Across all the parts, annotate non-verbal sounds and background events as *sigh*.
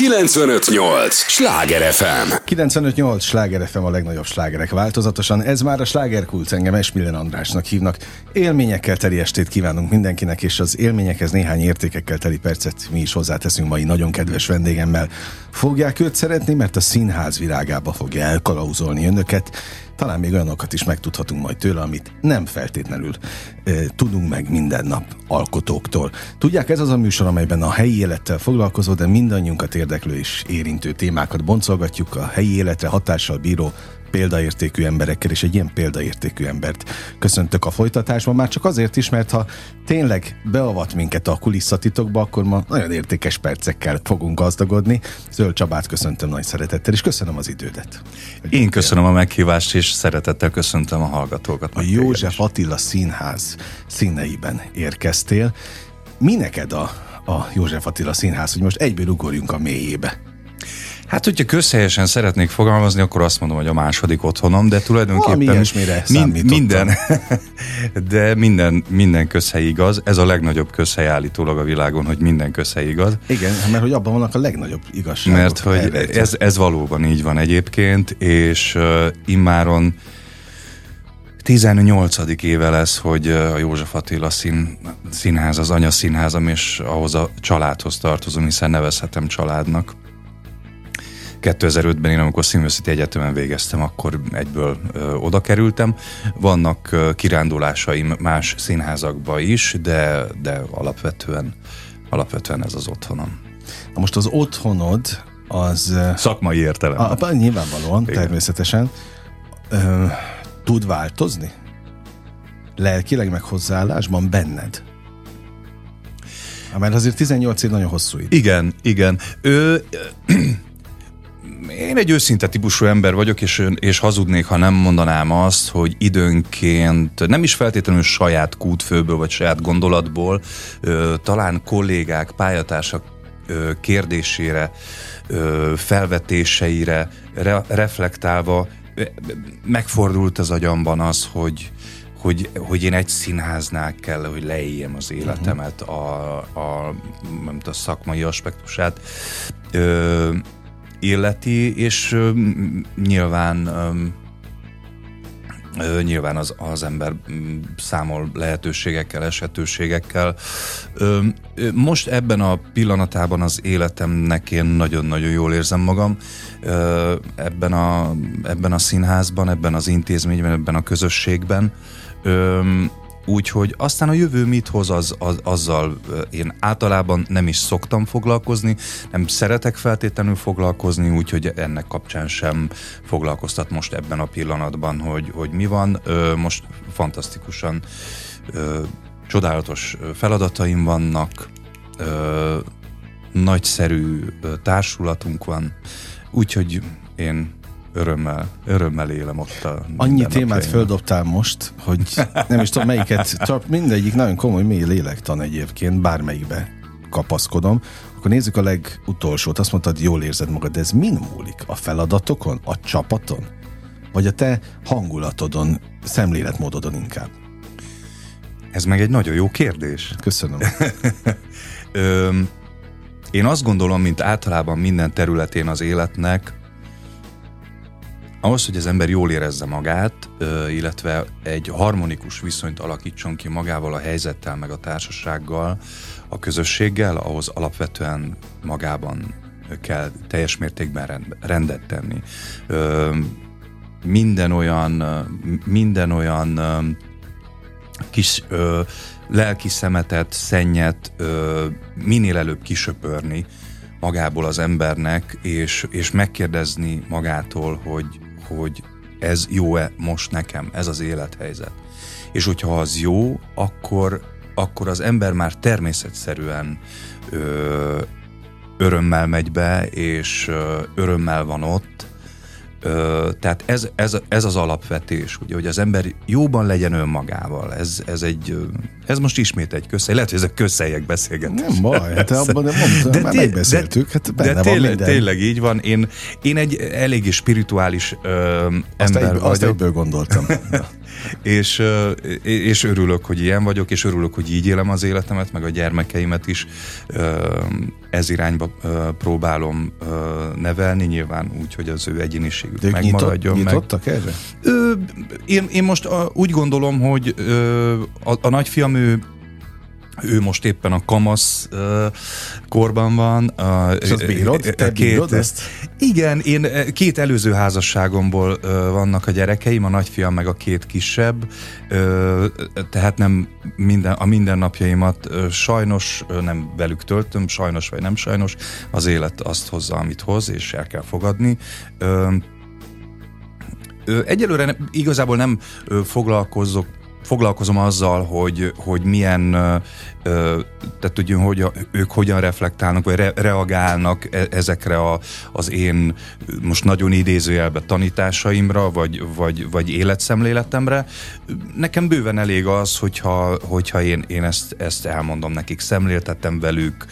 958! Sláger FM! 958! Sláger FM a legnagyobb slágerek változatosan. Ez már a slágerkult, engem Esmillen Andrásnak hívnak. Élményekkel teli estét kívánunk mindenkinek, és az élményekhez néhány értékekkel teli percet mi is hozzáteszünk mai nagyon kedves vendégemmel. Fogják őt szeretni, mert a színház világába fogja elkalauzolni önöket talán még olyanokat is megtudhatunk majd tőle, amit nem feltétlenül e, tudunk meg minden nap alkotóktól. Tudják, ez az a műsor, amelyben a helyi élettel foglalkozó, de mindannyiunkat érdeklő és érintő témákat boncolgatjuk a helyi életre hatással bíró példaértékű emberekkel, és egy ilyen példaértékű embert köszöntök a folytatásban, már csak azért is, mert ha tényleg beavat minket a kulisszatitokba, akkor ma nagyon értékes percekkel fogunk gazdagodni. Zöld Csabát köszöntöm nagy szeretettel, és köszönöm az idődet. Én köszönöm a meghívást, és szeretettel köszöntöm a hallgatókat. A József Attila Színház színeiben érkeztél. Mi neked a, a József Attila Színház, hogy most egyből ugorjunk a mélyébe? Hát, hogyha közhelyesen szeretnék fogalmazni, akkor azt mondom, hogy a második otthonom, de tulajdonképpen min- minden, *laughs* de minden, minden közhely igaz. Ez a legnagyobb közhely állítólag a világon, hogy minden közhely igaz. Igen, mert hogy abban vannak a legnagyobb igazságok. Mert hogy ez, ez valóban így van egyébként, és uh, immáron 18. éve lesz, hogy a József Attila szín, színház, az anya színházam, és ahhoz a családhoz tartozom, hiszen nevezhetem családnak. 2005-ben én, amikor Színvőszíti Egyetemen végeztem, akkor egyből ö, oda kerültem. Vannak ö, kirándulásaim más színházakba is, de, de alapvetően, alapvetően ez az otthonom. Na most az otthonod az... Szakmai értelem. A, a, nyilvánvalóan, Igen. természetesen. Ö, tud változni? Lelkileg meg hozzáállásban benned? Mert azért 18 év nagyon hosszú idő. Igen, igen. Ő, én egy őszinte típusú ember vagyok, és, és hazudnék, ha nem mondanám azt, hogy időnként nem is feltétlenül saját kútfőből, vagy saját gondolatból, talán kollégák, pályatársak kérdésére, felvetéseire re, reflektálva megfordult az agyamban az, hogy, hogy, hogy én egy színháznál kell, hogy leéljem az életemet, a, a, a szakmai aspektusát. Ö, illeti, és nyilván nyilván az, az ember számol lehetőségekkel, esetőségekkel. Most ebben a pillanatában az életemnek én nagyon-nagyon jól érzem magam. Ebben, a, ebben a színházban, ebben az intézményben, ebben a közösségben. Úgyhogy aztán a jövő mit hoz, az, az, azzal én általában nem is szoktam foglalkozni, nem szeretek feltétlenül foglalkozni, úgyhogy ennek kapcsán sem foglalkoztat most ebben a pillanatban, hogy, hogy mi van. Most fantasztikusan csodálatos feladataim vannak, nagyszerű társulatunk van, úgyhogy én örömmel, örömmel élem ott a Annyi témát földobtál most, hogy nem is tudom melyiket, csak mindegyik nagyon komoly mély lélektan egyébként, bármelyikbe kapaszkodom. Akkor nézzük a legutolsót. Azt mondtad, jól érzed magad, de ez min múlik? A feladatokon? A csapaton? Vagy a te hangulatodon, szemléletmódodon inkább? Ez meg egy nagyon jó kérdés. Köszönöm. *laughs* Ö, én azt gondolom, mint általában minden területén az életnek, ahhoz, hogy az ember jól érezze magát, illetve egy harmonikus viszonyt alakítson ki magával, a helyzettel, meg a társasággal, a közösséggel, ahhoz alapvetően magában kell teljes mértékben rendet tenni. Minden olyan, minden olyan kis lelki szemetet, szennyet minél előbb kisöpörni magából az embernek, és, és megkérdezni magától, hogy hogy ez jó-e most nekem, ez az élethelyzet. És hogyha az jó, akkor, akkor az ember már természetszerűen ö, örömmel megy be, és ö, örömmel van ott. Ö, tehát ez, ez, ez az alapvetés, ugye, hogy az ember jóban legyen önmagával. Ez, ez, egy, Ez most ismét egy közhely. Lehet, hogy ezek közhelyek beszélgetnek. Nem baj, hát abban nem mondtam, de, már megbeszéltük, hát benne de tényleg, van tényleg így van. Én, én egy eléggé spirituális ö, azt ember egyből, vagyok. Azt egyből gondoltam. *laughs* és, és örülök, hogy ilyen vagyok, és örülök, hogy így élem az életemet, meg a gyermekeimet is ez irányba próbálom nevelni, nyilván úgy, hogy az ő egyéniségük De megmaradjon. Nyitott, nyitottak meg. erre? Ö, én, én most úgy gondolom, hogy a, a nagyfiam ő ő most éppen a kamasz uh, korban van. Uh, és azt bírod? Te két, bírod ezt? Igen, én két előző házasságomból uh, vannak a gyerekeim, a nagyfiam meg a két kisebb, uh, tehát nem minden, a mindennapjaimat uh, sajnos uh, nem velük töltöm, sajnos vagy nem sajnos, az élet azt hozza, amit hoz, és el kell fogadni. Uh, Egyelőre igazából nem foglalkozok foglalkozom azzal, hogy, hogy milyen, tehát tudjunk, hogy ők hogyan reflektálnak, vagy re, reagálnak e, ezekre a, az én most nagyon idézőjelbe tanításaimra, vagy, vagy, vagy életszemléletemre. Nekem bőven elég az, hogyha, hogyha én, én ezt, ezt elmondom nekik, szemléltettem velük,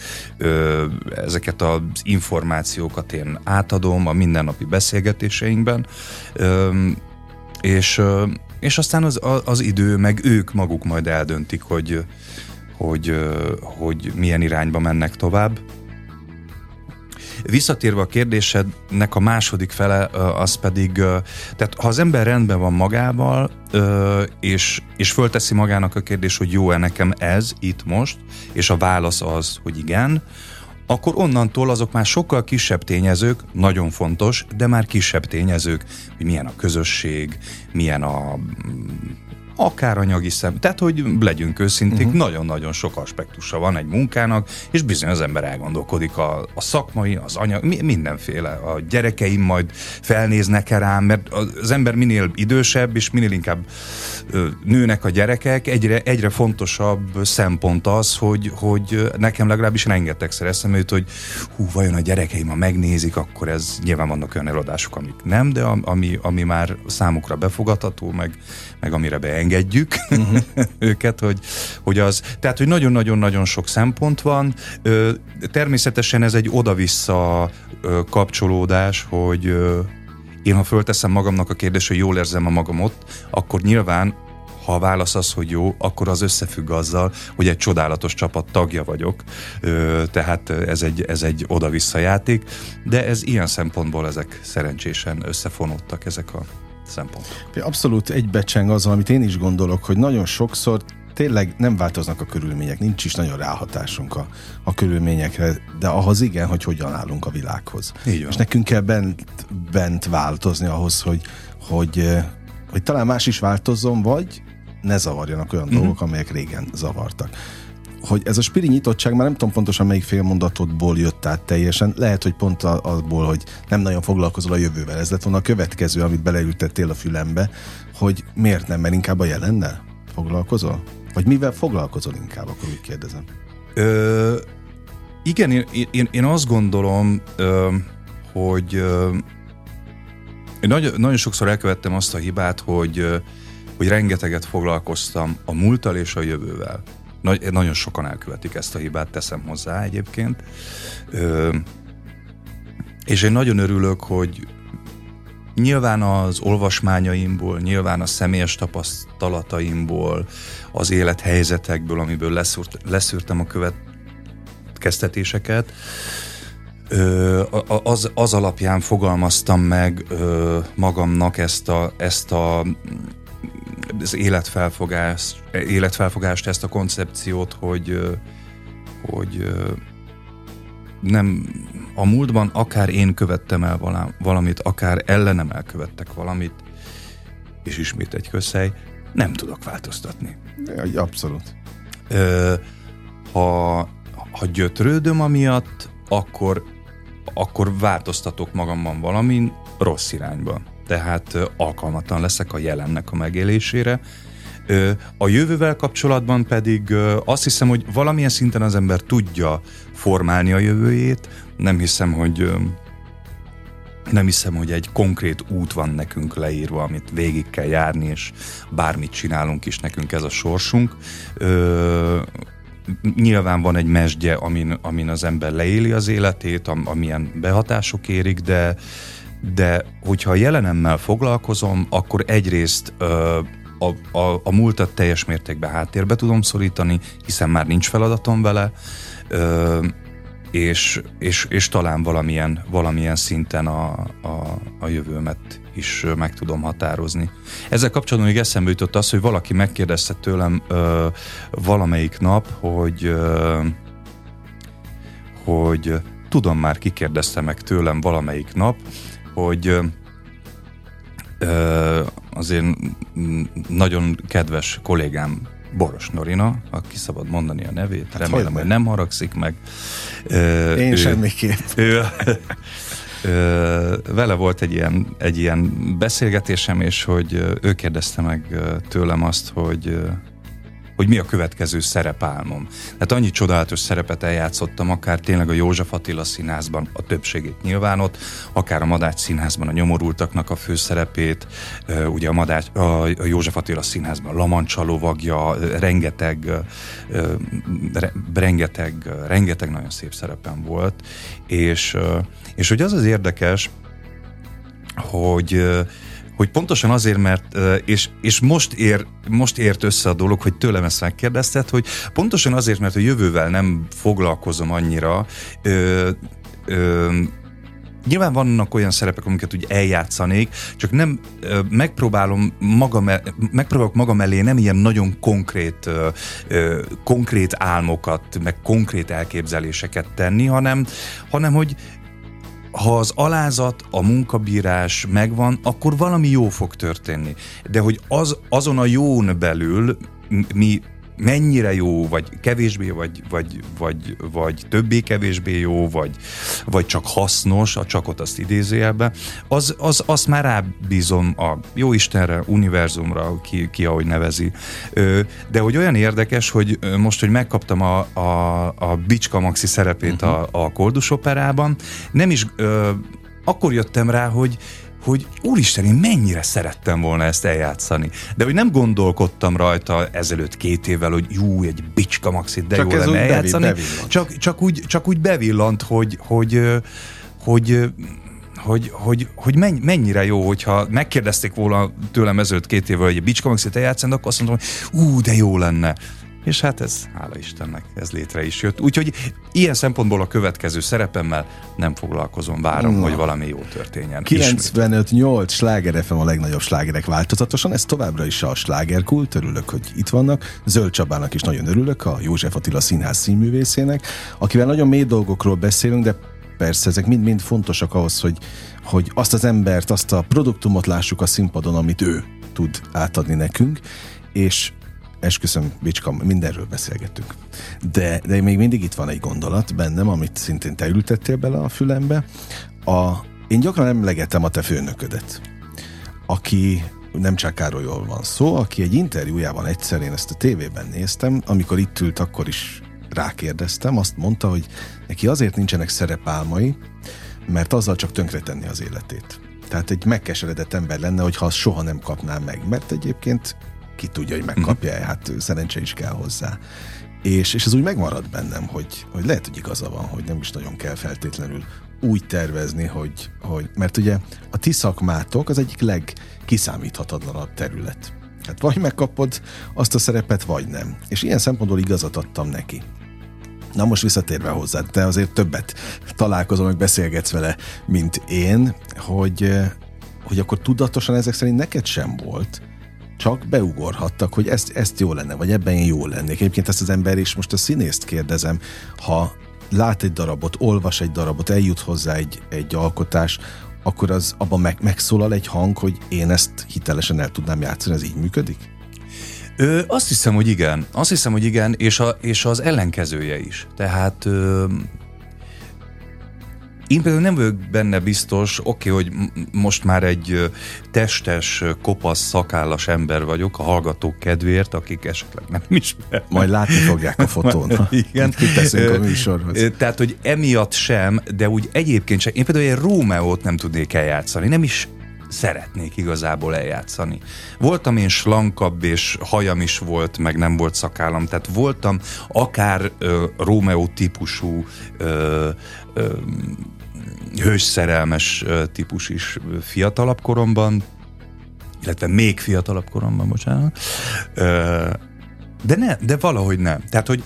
ezeket az információkat én átadom a mindennapi beszélgetéseinkben, és és aztán az, az idő, meg ők maguk majd eldöntik, hogy, hogy, hogy milyen irányba mennek tovább. Visszatérve a kérdésednek a második fele, az pedig, tehát ha az ember rendben van magával, és, és fölteszi magának a kérdés, hogy jó-e nekem ez itt most, és a válasz az, hogy igen, akkor onnantól azok már sokkal kisebb tényezők, nagyon fontos, de már kisebb tényezők, hogy milyen a közösség, milyen a akár anyagi szem. Tehát, hogy legyünk őszinték, uh-huh. nagyon-nagyon sok aspektusa van egy munkának, és bizony az ember elgondolkodik a, a szakmai, az anyag, mi, mindenféle. A gyerekeim majd felnéznek-e rám, mert az ember minél idősebb, és minél inkább ö, nőnek a gyerekek, egyre, egyre fontosabb szempont az, hogy, hogy nekem legalábbis rengetegszer eszembe jut, hogy hú, vajon a gyerekeim, ha megnézik, akkor ez nyilván vannak olyan előadások, amik nem, de ami, ami már számukra befogadható, meg, meg amire beenged engedjük uh-huh. *laughs* őket, hogy, hogy az, tehát, hogy nagyon-nagyon-nagyon sok szempont van. Természetesen ez egy oda-vissza kapcsolódás, hogy én ha fölteszem magamnak a kérdést, hogy jól érzem a magam ott, akkor nyilván ha a válasz az, hogy jó, akkor az összefügg azzal, hogy egy csodálatos csapat tagja vagyok, tehát ez egy, ez egy oda-vissza játék, de ez ilyen szempontból ezek szerencsésen összefonódtak ezek a szempontok. Abszolút egybecseng az, amit én is gondolok, hogy nagyon sokszor tényleg nem változnak a körülmények, nincs is nagyon ráhatásunk a, a körülményekre, de ahhoz igen, hogy hogyan állunk a világhoz. Így van. És nekünk kell bent, bent változni ahhoz, hogy, hogy, hogy talán más is változzon, vagy ne zavarjanak olyan uh-huh. dolgok, amelyek régen zavartak hogy ez a spiri nyitottság, már nem tudom pontosan melyik félmondatodból jött át teljesen, lehet, hogy pont abból, hogy nem nagyon foglalkozol a jövővel. Ez lett volna a következő, amit beleültettél a fülembe, hogy miért nem, mert inkább a jelennel foglalkozol? Vagy mivel foglalkozol inkább, akkor úgy kérdezem. Ö, igen, én, én, én azt gondolom, ö, hogy ö, én nagyon, nagyon sokszor elkövettem azt a hibát, hogy, hogy rengeteget foglalkoztam a múlttal és a jövővel. Nagy, nagyon sokan elkövetik ezt a hibát, teszem hozzá egyébként. Ö, és én nagyon örülök, hogy nyilván az olvasmányaimból, nyilván a személyes tapasztalataimból, az élethelyzetekből, amiből leszűrt, leszűrtem a következtetéseket, ö, az, az alapján fogalmaztam meg ö, magamnak ezt a, ezt a az életfelfogást, életfelfogást, ezt a koncepciót, hogy, hogy nem a múltban akár én követtem el valamit, akár ellenem elkövettek valamit, és ismét egy közhely, nem tudok változtatni. Abszolút. Ö, ha, ha gyötrődöm amiatt, akkor, akkor változtatok magamban valamin rossz irányban tehát alkalmatlan leszek a jelennek a megélésére. A jövővel kapcsolatban pedig azt hiszem, hogy valamilyen szinten az ember tudja formálni a jövőjét. Nem hiszem, hogy nem hiszem, hogy egy konkrét út van nekünk leírva, amit végig kell járni, és bármit csinálunk is, nekünk ez a sorsunk. Ö, nyilván van egy mesdje, amin, amin az ember leéli az életét, am, amilyen behatások érik, de, de hogyha a jelenemmel foglalkozom, akkor egyrészt ö, a, a, a múltat teljes mértékben háttérbe tudom szorítani, hiszen már nincs feladatom vele, ö, és, és, és talán valamilyen, valamilyen szinten a, a, a jövőmet is meg tudom határozni. Ezzel kapcsolatban még eszembe jutott az, hogy valaki megkérdezte tőlem ö, valamelyik nap, hogy ö, hogy tudom már, kikérdezte meg tőlem valamelyik nap, hogy ö, azért nagyon kedves kollégám Boros Norina, aki szabad mondani a nevét, hát remélem, hogy nem haragszik meg. Én ő, semmiképp. Ő, Ö, vele volt egy ilyen, egy ilyen beszélgetésem, és hogy ő kérdezte meg tőlem azt, hogy hogy mi a következő szerepálmom. Tehát annyi csodálatos szerepet eljátszottam, akár tényleg a József Attila színházban a többségét nyilván ott, akár a Madács színházban a nyomorultaknak a főszerepét, ugye a, Madács, a József Attila színházban Lamancsal lovagja, rengeteg, rengeteg, rengeteg nagyon szép szerepem volt, és, és hogy az az érdekes, hogy hogy pontosan azért, mert, és, és most, ér, most ért össze a dolog, hogy tőlem ezt megkérdezted, hogy pontosan azért, mert a jövővel nem foglalkozom annyira, ö, ö, Nyilván vannak olyan szerepek, amiket úgy eljátszanék, csak nem ö, megpróbálom magam, megpróbálok magam elé nem ilyen nagyon konkrét, ö, ö, konkrét álmokat, meg konkrét elképzeléseket tenni, hanem, hanem hogy ha az alázat, a munkabírás megvan, akkor valami jó fog történni. De hogy az, azon a jón belül mi mennyire jó, vagy kevésbé, vagy, vagy, vagy, vagy többé-kevésbé jó, vagy, vagy csak hasznos, a csakot azt idézőjelbe, az, az, azt már rábízom a jó Istenre, univerzumra, ki, ki ahogy nevezi. De hogy olyan érdekes, hogy most, hogy megkaptam a, a, a Bicska Maxi szerepét uh-huh. a, a Koldus operában, nem is akkor jöttem rá, hogy hogy úristen, én mennyire szerettem volna ezt eljátszani. De hogy nem gondolkodtam rajta ezelőtt két évvel, hogy jú, egy bicska maxit, de csak jó lenne eljátszani. Bevillant. Csak, csak, úgy, csak úgy bevillant, hogy, hogy, hogy hogy, hogy, hogy mennyire jó, hogyha megkérdezték volna tőlem ezelőtt két évvel, hogy egy bicska maxit eljátszani, akkor azt mondom, hogy ú, de jó lenne. És hát ez, hála Istennek, ez létre is jött. Úgyhogy ilyen szempontból a következő szerepemmel nem foglalkozom, várom, Na. hogy valami jó történjen. 95-8 sláger FM a legnagyobb slágerek változatosan, ez továbbra is a slágerkult, örülök, hogy itt vannak. Zöld Csabának is nagyon örülök, a József Attila Színház színművészének, akivel nagyon mély dolgokról beszélünk, de persze ezek mind-mind fontosak ahhoz, hogy, hogy azt az embert, azt a produktumot lássuk a színpadon, amit ő tud átadni nekünk, és esküszöm, Bicska, mindenről beszélgetünk. De, de még mindig itt van egy gondolat bennem, amit szintén te ültettél bele a fülembe. A, én gyakran emlegetem a te főnöködet, aki nem csak Károlyról van szó, aki egy interjújában egyszer, én ezt a tévében néztem, amikor itt ült, akkor is rákérdeztem, azt mondta, hogy neki azért nincsenek szerepálmai, mert azzal csak tönkretenni az életét. Tehát egy megkeseredett ember lenne, hogyha soha nem kapná meg, mert egyébként ki tudja, hogy megkapja uh-huh. hát szerencse is kell hozzá. És, és ez úgy megmarad bennem, hogy, hogy lehet, hogy igaza van, hogy nem is nagyon kell feltétlenül úgy tervezni, hogy, hogy mert ugye a ti szakmátok az egyik legkiszámíthatatlanabb terület. Hát vagy megkapod azt a szerepet, vagy nem. És ilyen szempontból igazat adtam neki. Na most visszatérve hozzá, te azért többet találkozom, meg beszélgetsz vele, mint én, hogy, hogy akkor tudatosan ezek szerint neked sem volt, csak beugorhattak, hogy ezt, ezt jó lenne, vagy ebben én jó lennék. Egyébként ezt az ember is, most a színészt kérdezem, ha lát egy darabot, olvas egy darabot, eljut hozzá egy, egy alkotás, akkor az abban meg, megszólal egy hang, hogy én ezt hitelesen el tudnám játszani, ez így működik? Ö, azt hiszem, hogy igen. Azt hiszem, hogy igen, és, a, és az ellenkezője is. Tehát ö, Én például nem vagyok benne biztos, oké, okay, hogy most már egy testes, kopasz, szakállas ember vagyok a hallgatók kedvéért, akik esetleg nem ismer. Majd látni fogják a fotón. *laughs* Igen. *laughs* Kiteszünk a műsorhoz. Tehát, hogy emiatt sem, de úgy egyébként sem. Én például egy Rómeót nem tudnék eljátszani, nem is szeretnék igazából eljátszani. Voltam én slankabb, és hajam is volt, meg nem volt szakállam, tehát voltam akár ö, Rómeó típusú ö, ö, hősszerelmes típus is fiatalabb koromban, illetve még fiatalabb koromban, bocsánat. De ne, de valahogy nem. Tehát, hogy,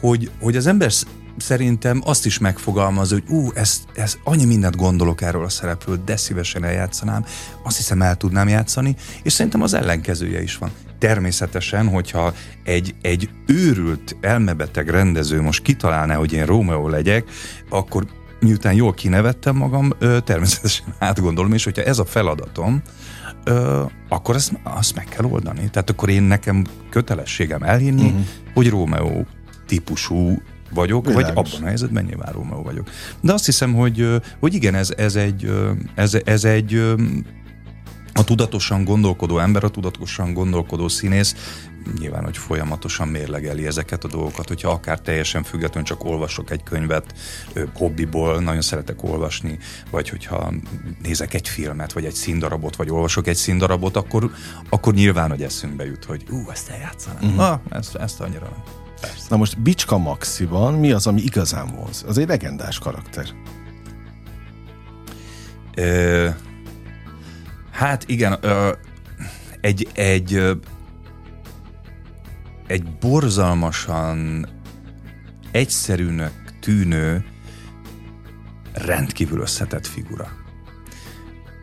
hogy, hogy az ember szerintem azt is megfogalmaz, hogy ú, ez, ez annyi mindent gondolok erről a szereplőt, de szívesen eljátszanám, azt hiszem el tudnám játszani, és szerintem az ellenkezője is van. Természetesen, hogyha egy, egy őrült, elmebeteg rendező most kitalálná, hogy én Rómeó legyek, akkor miután jól kinevettem magam, természetesen *laughs* átgondolom, és hogyha ez a feladatom, akkor ezt, azt meg kell oldani. Tehát akkor én nekem kötelességem elhinni, uh-huh. hogy Rómeó típusú vagyok, Világos. vagy abban a helyzetben nyilván Rómeó vagyok. De azt hiszem, hogy, hogy igen, ez, ez egy, ez, ez egy a tudatosan gondolkodó ember, a tudatosan gondolkodó színész nyilván, hogy folyamatosan mérlegeli ezeket a dolgokat, hogyha akár teljesen függetlenül csak olvasok egy könyvet hobbiból, nagyon szeretek olvasni, vagy hogyha nézek egy filmet, vagy egy színdarabot, vagy olvasok egy színdarabot, akkor, akkor nyilván, hogy eszünkbe jut, hogy ú, ezt eljátszanám. Uh-huh. Ah, ezt, ezt annyira nem. Persze. Na most Bicska Maxiban mi az, ami igazán vonz? Az egy legendás karakter. Ö, hát igen, ö, egy, egy egy borzalmasan egyszerűnek tűnő, rendkívül összetett figura.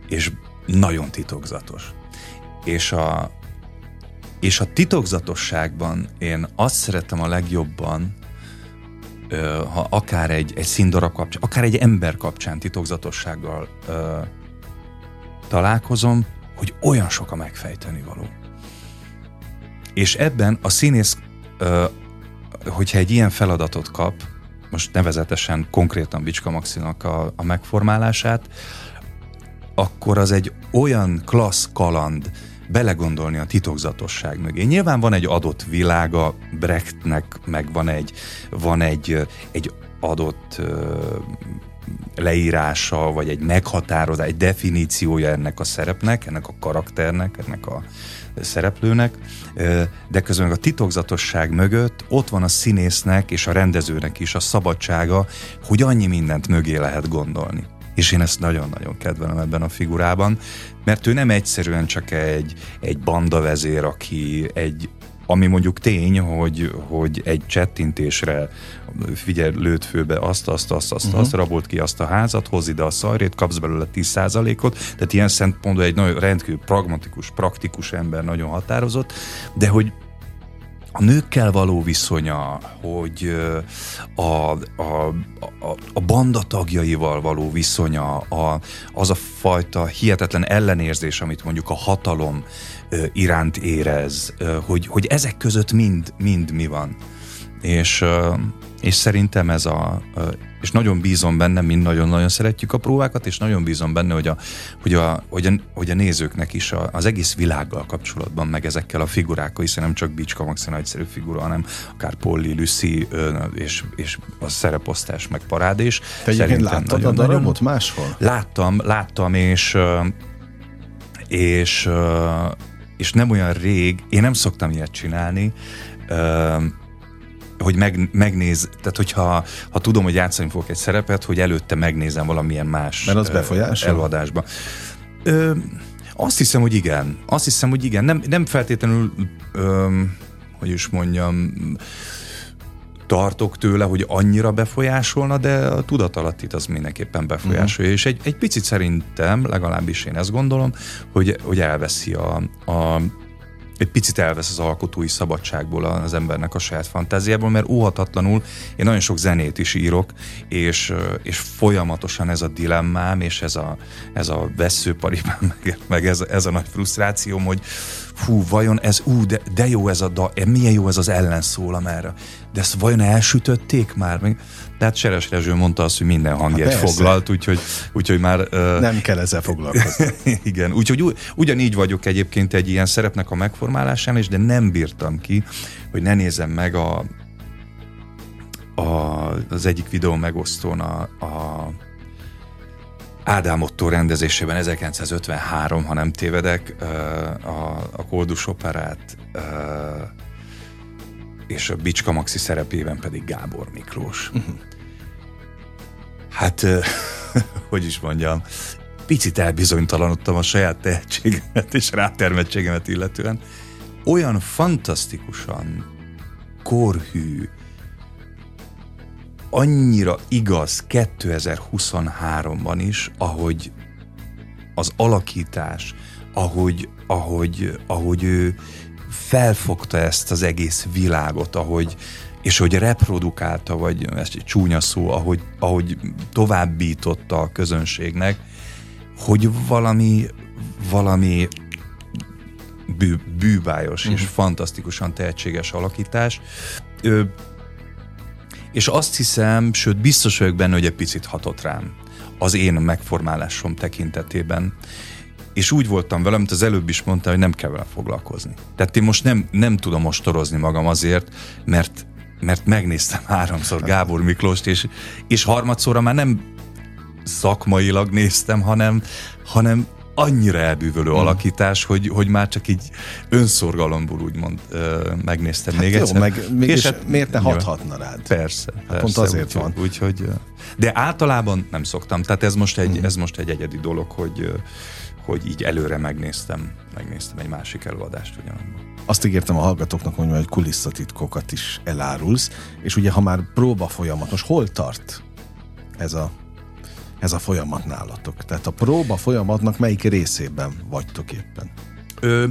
És nagyon titokzatos. És a, és a titokzatosságban én azt szeretem a legjobban, ha akár egy, egy színdarab kapcsán, akár egy ember kapcsán titokzatossággal ö, találkozom, hogy olyan sok a megfejteni való. És ebben a színész, hogyha egy ilyen feladatot kap, most nevezetesen konkrétan Bicska Maxinak a, a megformálását, akkor az egy olyan klassz kaland, belegondolni a titokzatosság mögé. Nyilván van egy adott világa, Brechtnek meg van egy, van egy, egy adott leírása, vagy egy meghatározás, egy definíciója ennek a szerepnek, ennek a karakternek, ennek a szereplőnek, de közben a titokzatosság mögött ott van a színésznek és a rendezőnek is a szabadsága, hogy annyi mindent mögé lehet gondolni. És én ezt nagyon-nagyon kedvelem ebben a figurában, mert ő nem egyszerűen csak egy, egy bandavezér, aki egy ami mondjuk tény, hogy, hogy egy csettintésre figyelj, lőtt főbe azt, azt, azt, azt, uh-huh. azt, rabolt ki azt a házat, hoz ide a szajrét, kapsz belőle 10%-ot, tehát ilyen szempontból egy nagyon rendkívül pragmatikus, praktikus ember, nagyon határozott, de hogy a nőkkel való viszonya, hogy a, a, a, a banda tagjaival való viszonya, a, az a fajta hihetetlen ellenérzés, amit mondjuk a hatalom iránt érez, hogy, hogy ezek között mind, mind mi van. És, és szerintem ez a, és nagyon bízom benne, mind nagyon-nagyon szeretjük a próbákat, és nagyon bízom benne, hogy a, hogy a, hogy a, hogy a nézőknek is a, az egész világgal kapcsolatban, meg ezekkel a figurákkal, hiszen nem csak Bicska Max a egyszerű figura, hanem akár Polly, Lucy és, és a szereposztás, meg parádés. Te egyébként láttad nagyon, a darabot nagyon, máshol? Láttam, láttam, és és és nem olyan rég, én nem szoktam ilyet csinálni, hogy meg, megnéz, tehát hogyha ha tudom, hogy játszani fogok egy szerepet, hogy előtte megnézem valamilyen más Mert az befolyásol? előadásba. Ö, azt hiszem, hogy igen. Azt hiszem, hogy igen. Nem, nem feltétlenül, ö, hogy is mondjam, tartok tőle, hogy annyira befolyásolna, de a tudatalattit az mindenképpen befolyásolja. Uh-huh. És egy, egy picit szerintem, legalábbis én ezt gondolom, hogy, hogy elveszi a, a egy picit elvesz az alkotói szabadságból az embernek a saját fantáziából, mert óhatatlanul én nagyon sok zenét is írok, és, és folyamatosan ez a dilemmám, és ez a, ez a veszőparipám, *laughs* meg, meg ez, ez a nagy frusztrációm, hogy, fú, vajon ez, ú, de, de jó ez a da, milyen jó ez az ellenszólam erre. De ezt vajon elsütötték már? Még, tehát Seres Rezső mondta azt, hogy minden hangját hát foglalt, úgyhogy, úgyhogy már... Uh, Nem kell ezzel foglalkozni. *laughs* igen, úgyhogy ugyanígy vagyok egyébként egy ilyen szerepnek a megformálásán, és de nem bírtam ki, hogy ne nézem meg a, a, az egyik videó megosztón a, a Ádám Otto rendezésében 1953, ha nem tévedek, a, a Koldus operát, és a Bicska Maxi szerepében pedig Gábor Miklós. Uh-huh. Hát, *laughs* hogy is mondjam, picit elbizonytalanodtam a saját tehetségemet és rátermettségemet illetően. Olyan fantasztikusan korhű, annyira igaz 2023-ban is, ahogy az alakítás, ahogy, ahogy, ahogy ő felfogta ezt az egész világot, ahogy, és hogy reprodukálta, vagy ez egy csúnya szó, ahogy, ahogy továbbította a közönségnek, hogy valami, valami bű, bűbájos mm-hmm. és mhm. fantasztikusan tehetséges alakítás. Ö, és azt hiszem, sőt biztos vagyok benne, hogy egy picit hatott rám az én megformálásom tekintetében. És úgy voltam vele, mint az előbb is mondta, hogy nem kell vele foglalkozni. Tehát én most nem, nem tudom mostorozni magam azért, mert mert megnéztem háromszor Gábor Miklóst, és, és harmadszorra már nem szakmailag néztem, hanem, hanem annyira elbűvölő mm. alakítás, hogy, hogy már csak így önszorgalomból úgymond ö, megnéztem hát még jó, egyszer. meg mégis hát, miért ne hathatna rád? Persze, hát persze. Pont azért úgy, van. Úgy, hogy, de általában nem szoktam, tehát ez most egy, mm. ez most egy egyedi dolog, hogy hogy így előre megnéztem, megnéztem egy másik előadást ugyanabban. Azt ígértem a hallgatóknak, hogy majd kulisszatitkokat is elárulsz, és ugye ha már próba folyamat, most hol tart ez a ez a folyamat nálatok? Tehát a próba folyamatnak melyik részében vagytok éppen? Ö,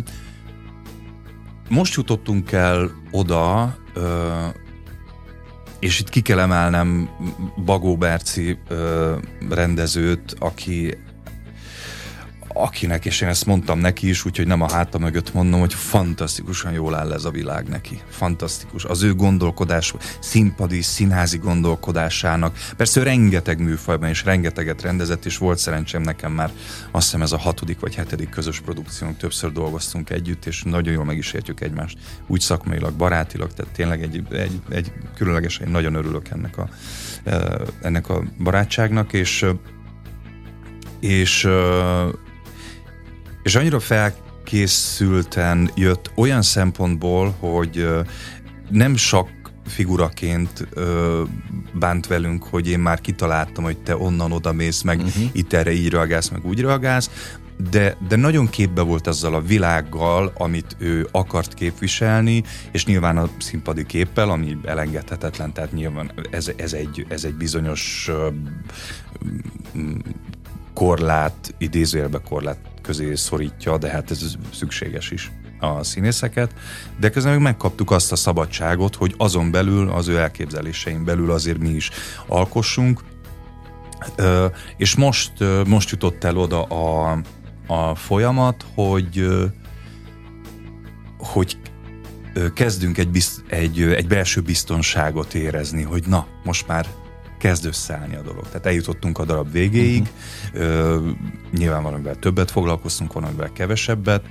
most jutottunk el oda, ö, és itt ki kell emelnem Bagó Berci ö, rendezőt, aki akinek, és én ezt mondtam neki is, úgyhogy nem a háta mögött mondom, hogy fantasztikusan jól áll ez a világ neki. Fantasztikus. Az ő gondolkodás, színpadi, színházi gondolkodásának. Persze rengeteg műfajban és rengeteget rendezett, és volt szerencsém nekem már azt hiszem ez a hatodik vagy hetedik közös produkciónk, többször dolgoztunk együtt, és nagyon jól meg is értjük egymást, úgy szakmailag, barátilag, tehát tényleg egy, egy, egy különlegesen nagyon örülök ennek a, ennek a barátságnak, és és és annyira felkészülten jött olyan szempontból, hogy nem sok figuraként ö, bánt velünk, hogy én már kitaláltam, hogy te onnan oda mész, meg uh-huh. itt erre így reagálsz, meg úgy reagálsz, de, de nagyon képbe volt azzal a világgal, amit ő akart képviselni, és nyilván a színpadi képpel, ami elengedhetetlen, tehát nyilván ez, ez, egy, ez egy bizonyos korlát, idézőjelbe korlát közé szorítja, de hát ez szükséges is a színészeket, de közben meg megkaptuk azt a szabadságot, hogy azon belül, az ő elképzeléseim belül azért mi is alkossunk, és most, most jutott el oda a, a folyamat, hogy hogy kezdünk egy, bizt, egy, egy belső biztonságot érezni, hogy na, most már kezd összeállni a dolog. Tehát eljutottunk a darab végéig, uh-huh. nyilván valamivel többet foglalkoztunk, valamivel kevesebbet,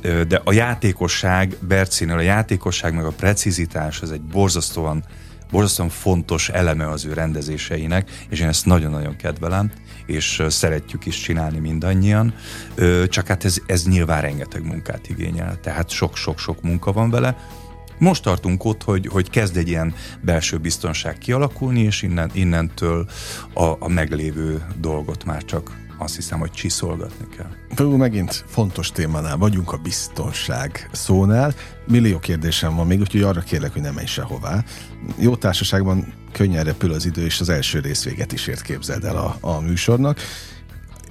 ö, de a játékosság, Bercinél a játékosság meg a precizitás az egy borzasztóan borzasztóan fontos eleme az ő rendezéseinek, és én ezt nagyon-nagyon kedvelem, és szeretjük is csinálni mindannyian, csak hát ez, ez nyilván rengeteg munkát igényel, tehát sok-sok-sok munka van vele, most tartunk ott, hogy, hogy kezd egy ilyen belső biztonság kialakulni, és innen, innentől a, a meglévő dolgot már csak azt hiszem, hogy csiszolgatni kell. Például megint fontos témánál vagyunk a biztonság szónál. Millió kérdésem van még, úgyhogy arra kérlek, hogy ne menj sehová. Jó társaságban könnyen repül az idő, és az első rész véget is ért képzeld el a, a műsornak.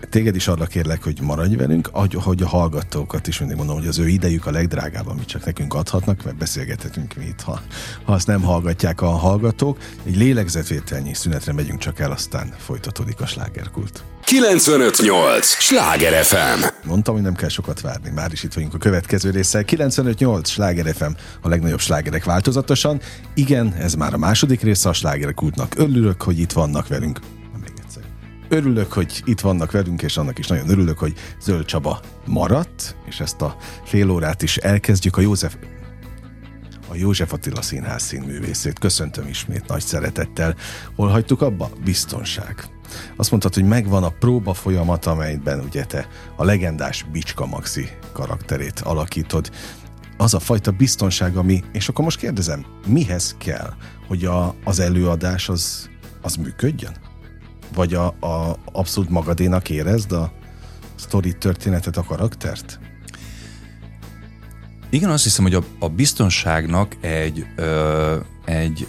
Téged is arra kérlek, hogy maradj velünk, hogy a hallgatókat is mindig mondom, hogy az ő idejük a legdrágább, amit csak nekünk adhatnak, mert beszélgethetünk mi itt, ha, ha azt nem hallgatják a hallgatók. Egy lélegzetvételnyi szünetre megyünk csak el, aztán folytatódik a slágerkult. 958! Sláger FM! Mondtam, hogy nem kell sokat várni, már is itt vagyunk a következő résszel. 958! Sláger FM, a legnagyobb slágerek változatosan. Igen, ez már a második része a slágerkultnak. Örülök, hogy itt vannak velünk. Örülök, hogy itt vannak velünk, és annak is nagyon örülök, hogy Zöld Csaba maradt, és ezt a fél órát is elkezdjük a József a József Attila Színház színművészét. Köszöntöm ismét nagy szeretettel. Hol hagytuk abba? Biztonság. Azt mondtad, hogy megvan a próba folyamat, amelyben ugye te a legendás Bicska Maxi karakterét alakítod. Az a fajta biztonság, ami, és akkor most kérdezem, mihez kell, hogy a, az előadás az, az működjön? Vagy a, a abszolút magadénak érezd a sztori történetet, a karaktert? Igen, azt hiszem, hogy a, a biztonságnak egy, ö, egy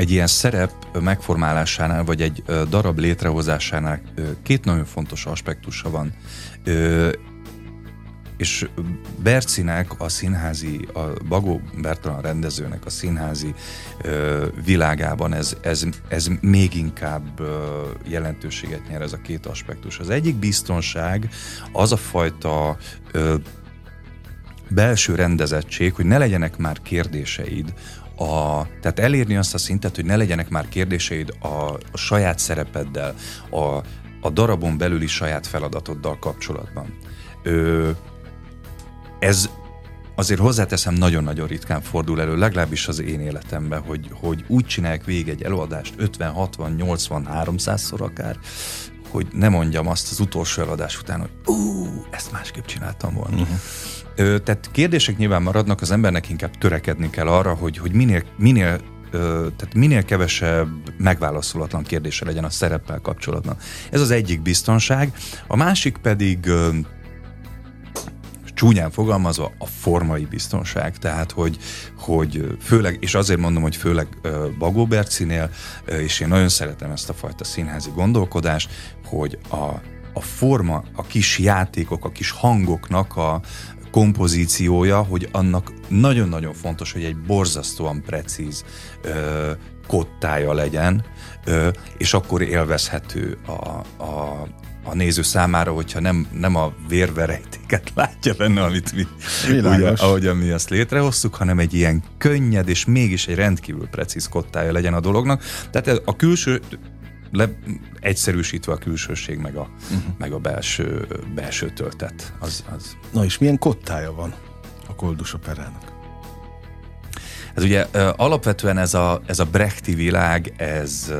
egy ilyen szerep megformálásánál, vagy egy darab létrehozásánál két nagyon fontos aspektusa van. És Bercinek, a színházi, a Bagó Bertalan rendezőnek a színházi világában ez, ez, ez még inkább jelentőséget nyer ez a két aspektus. Az egyik biztonság az a fajta belső rendezettség, hogy ne legyenek már kérdéseid a, tehát elérni azt a szintet, hogy ne legyenek már kérdéseid a, a saját szerepeddel, a, a darabon belüli saját feladatoddal kapcsolatban. Ö, ez azért hozzáteszem, nagyon-nagyon ritkán fordul elő, legalábbis az én életemben, hogy, hogy úgy csinálják végig egy előadást 50, 60, 80, 300-szor akár, hogy ne mondjam azt az utolsó eladás után, hogy ú, ezt másképp csináltam volna. Uh-huh. Ö, tehát kérdések nyilván maradnak, az embernek inkább törekedni kell arra, hogy, hogy minél, minél ö, tehát minél kevesebb megválaszolatlan kérdése legyen a szereppel kapcsolatban. Ez az egyik biztonság. A másik pedig ö, csúnyán fogalmazva a formai biztonság, tehát hogy, hogy főleg, és azért mondom, hogy főleg Bagó Bercinél, és én nagyon szeretem ezt a fajta színházi gondolkodást, hogy a, a forma, a kis játékok, a kis hangoknak a, kompozíciója, hogy annak nagyon-nagyon fontos, hogy egy borzasztóan precíz ö, kottája legyen, ö, és akkor élvezhető a, a, a néző számára, hogyha nem, nem a vérverejtéket *laughs* látja benne, amit mi, ugye, ahogyan mi ezt létrehoztuk, hanem egy ilyen könnyed és mégis egy rendkívül precíz kottája legyen a dolognak. Tehát a külső le, egyszerűsítve a külsőség, meg a, uh-huh. meg a belső, belső töltet. Az, az. Na és milyen kottája van a Koldus operának? Ez ugye alapvetően ez a, ez a brechti világ, ez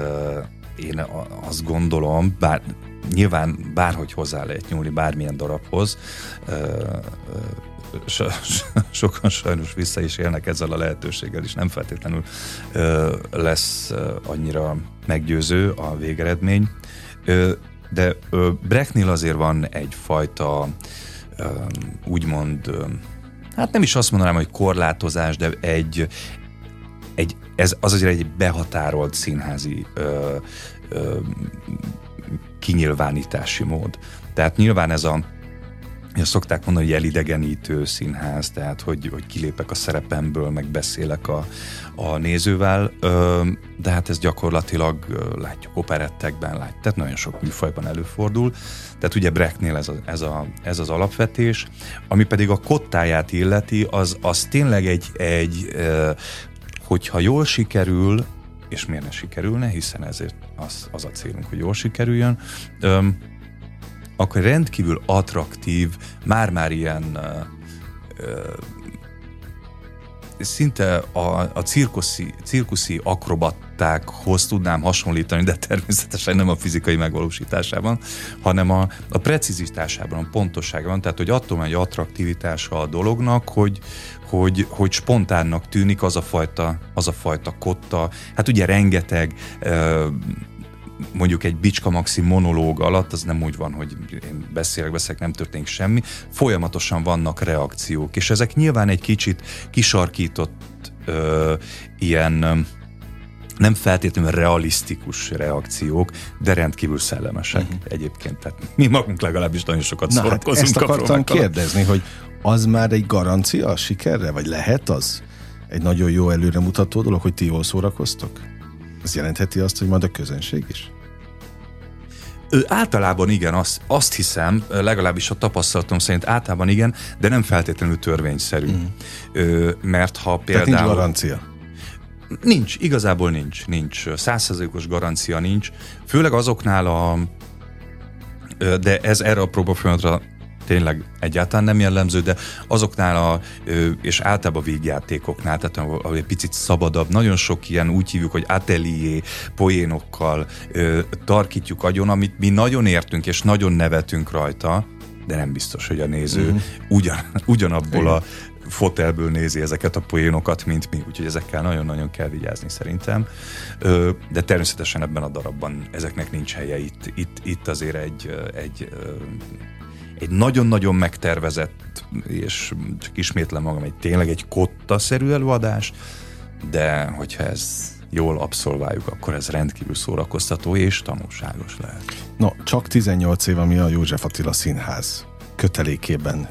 én azt gondolom, bár nyilván bárhogy hozzá lehet nyúlni bármilyen darabhoz, so, *laughs* sokan sajnos vissza is élnek ezzel a lehetőséggel, és nem feltétlenül lesz annyira meggyőző a végeredmény. De ö, Brecknél azért van egyfajta úgymond, hát nem is azt mondanám, hogy korlátozás, de egy, egy ez az azért egy behatárolt színházi ö, ö, kinyilvánítási mód. Tehát nyilván ez a Ja, szokták mondani, hogy elidegenítő színház, tehát hogy, hogy kilépek a szerepemből, meg beszélek a, a nézővel, de hát ez gyakorlatilag látjuk operettekben, látjuk, tehát nagyon sok műfajban előfordul. Tehát ugye Brecknél ez, a, ez, a, ez az alapvetés, ami pedig a kottáját illeti, az, az tényleg egy, egy hogyha jól sikerül, és miért ne sikerülne, hiszen ezért az, az a célunk, hogy jól sikerüljön, akkor rendkívül attraktív, már-már ilyen uh, szinte a, a cirkuszi, cirkuszi akrobattákhoz tudnám hasonlítani, de természetesen nem a fizikai megvalósításában, hanem a, a precizitásában, a pontosságban, tehát hogy attól egy attraktivitása a dolognak, hogy, hogy, hogy spontánnak tűnik az a fajta, az a fajta kotta. Hát ugye rengeteg mondjuk egy Bicska Maxi monológ alatt, az nem úgy van, hogy én beszélek, beszélek, nem történik semmi, folyamatosan vannak reakciók, és ezek nyilván egy kicsit kisarkított ö, ilyen nem feltétlenül realisztikus reakciók, de rendkívül szellemesek uh-huh. egyébként. Tehát mi magunk legalábbis nagyon sokat Na, szórakozunk. Hát ezt akartam kérdezni, hogy az már egy garancia a sikerre, vagy lehet az egy nagyon jó előremutató dolog, hogy ti jól szórakoztok? Ez jelentheti azt, hogy majd a közönség is? Ő általában igen, azt, azt hiszem, legalábbis a tapasztalatom szerint általában igen, de nem feltétlenül törvényszerű. Mm. Ö, mert ha például... Tehát nincs garancia? Nincs, igazából nincs, nincs. Százszerzőkos garancia nincs. Főleg azoknál a... De ez erre a próbafolyamatra tényleg egyáltalán nem jellemző, de azoknál a, és általában végjátékoknál, tehát ahol egy picit szabadabb, nagyon sok ilyen úgy hívjuk, hogy atelier poénokkal tarkítjuk agyon, amit mi nagyon értünk és nagyon nevetünk rajta, de nem biztos, hogy a néző uh-huh. ugyan, ugyanabból Igen. a fotelből nézi ezeket a poénokat, mint mi, úgyhogy ezekkel nagyon-nagyon kell vigyázni szerintem. De természetesen ebben a darabban ezeknek nincs helye. Itt, itt, itt azért egy, egy egy nagyon-nagyon megtervezett, és csak ismétlem magam, egy tényleg egy kotta-szerű előadás, de hogyha ez jól abszolváljuk, akkor ez rendkívül szórakoztató és tanulságos lehet. No, csak 18 év, ami a József Attila Színház kötelékében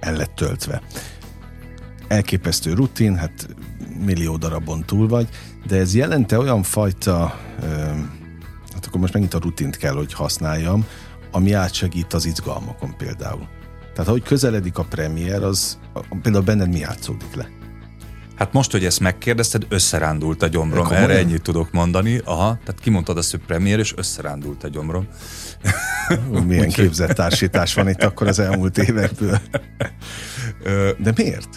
el lett töltve. Elképesztő rutin, hát millió darabon túl vagy, de ez jelente olyan fajta, hát akkor most megint a rutint kell, hogy használjam, ami átsegít az izgalmakon például. Tehát ahogy közeledik a premier, az például benned mi játszódik le? Hát most, hogy ezt megkérdezted, összerándult a gyomrom. Komolyan? Erre ennyit tudok mondani. Aha, tehát kimondtad azt, hogy premier, és összerándult a gyomrom. Milyen *laughs* képzett társítás van itt akkor az elmúlt évekből. *laughs* De miért?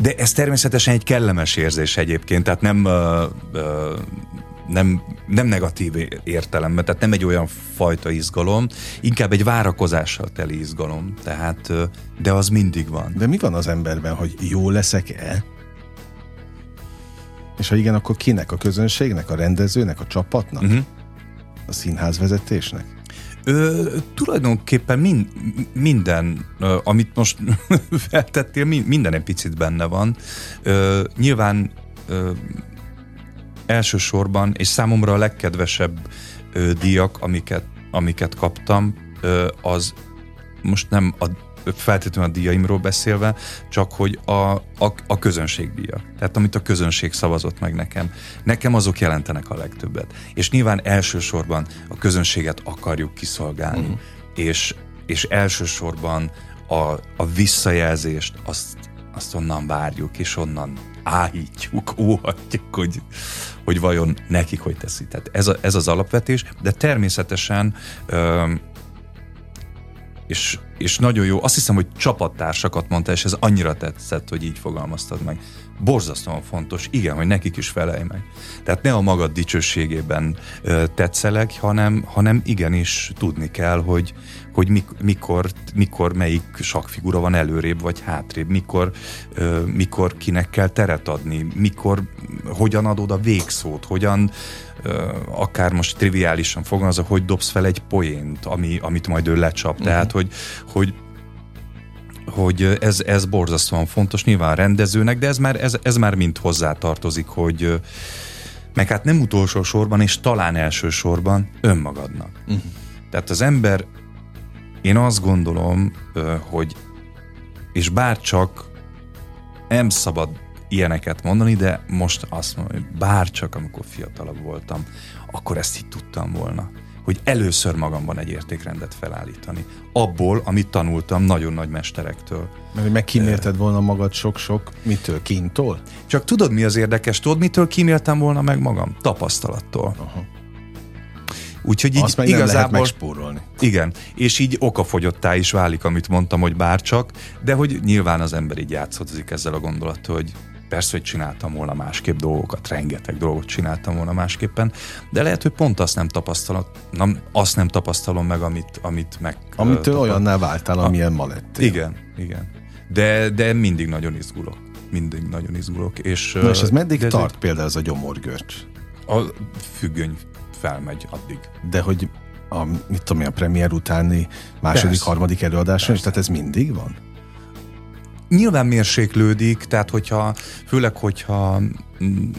De ez természetesen egy kellemes érzés egyébként, tehát nem nem, nem negatív értelemben, tehát nem egy olyan fajta izgalom, inkább egy várakozással teli izgalom, tehát, de az mindig van. De mi van az emberben, hogy jó leszek-e? És ha igen, akkor kinek? A közönségnek, a rendezőnek, a csapatnak? Uh-huh. A színházvezetésnek? Ö, tulajdonképpen mind, minden, amit most *laughs* feltettél, minden egy picit benne van. Ö, nyilván ö, elsősorban, és számomra a legkedvesebb ö, díjak, amiket, amiket kaptam, ö, az most nem a, feltétlenül a díjaimról beszélve, csak hogy a, a, a közönség díja. Tehát amit a közönség szavazott meg nekem. Nekem azok jelentenek a legtöbbet. És nyilván elsősorban a közönséget akarjuk kiszolgálni. Uh-huh. És, és elsősorban a, a visszajelzést azt, azt onnan várjuk, és onnan áhítjuk, óhatjuk, hogy, hogy vajon nekik hogy teszi. Tehát ez, a, ez az alapvetés, de természetesen ö, és, és nagyon jó, azt hiszem, hogy csapattársakat mondta, és ez annyira tetszett, hogy így fogalmaztad meg. Borzasztóan fontos, igen, hogy nekik is felelj meg. Tehát ne a magad dicsőségében ö, tetszeleg, hanem, hanem igenis tudni kell, hogy, hogy mik, mikor, mikor melyik sakfigura van előrébb vagy hátrébb, mikor, ö, mikor kinek kell teret adni, mikor, hogyan adod a végszót, hogyan akár most triviálisan fogalmazza, hogy dobsz fel egy poént, ami, amit majd ő lecsap. Uh-huh. Tehát, hogy, hogy hogy ez, ez borzasztóan fontos, nyilván rendezőnek, de ez már, ez, ez már mind hozzá tartozik, hogy meg hát nem utolsó sorban, és talán elsősorban önmagadnak. Uh-huh. Tehát az ember én azt gondolom, hogy és bár csak nem szabad ilyeneket mondani, de most azt mondom, hogy bár csak amikor fiatalabb voltam, akkor ezt így tudtam volna hogy először magamban egy értékrendet felállítani. Abból, amit tanultam nagyon nagy mesterektől. Mert hogy megkímélted volna magad sok-sok, mitől? Kintól? Csak tudod, mi az érdekes? Tudod, mitől kíméltem volna meg magam? Tapasztalattól. Aha. Úgyhogy így Azt meg igazából, lehet megspórolni. Igen, és így okafogyottá is válik, amit mondtam, hogy bárcsak, de hogy nyilván az ember így játszozik ezzel a gondolattal, hogy persze, hogy csináltam volna másképp dolgokat, rengeteg dolgot csináltam volna másképpen, de lehet, hogy pont azt nem tapasztalom, nem, azt nem tapasztalom meg, amit, amit meg... Amit tapasztal. olyanná váltál, amilyen ma lettél. Igen, igen. De, de mindig nagyon izgulok. Mindig nagyon izgulok. És, Na és ez meddig tart ez például ez a gyomorgörcs? A függöny felmegy addig. De hogy a, mit tudom én, a premier utáni második, Persze. harmadik előadáson, és tehát ez mindig van? Nyilván mérséklődik, tehát hogyha, főleg hogyha mm,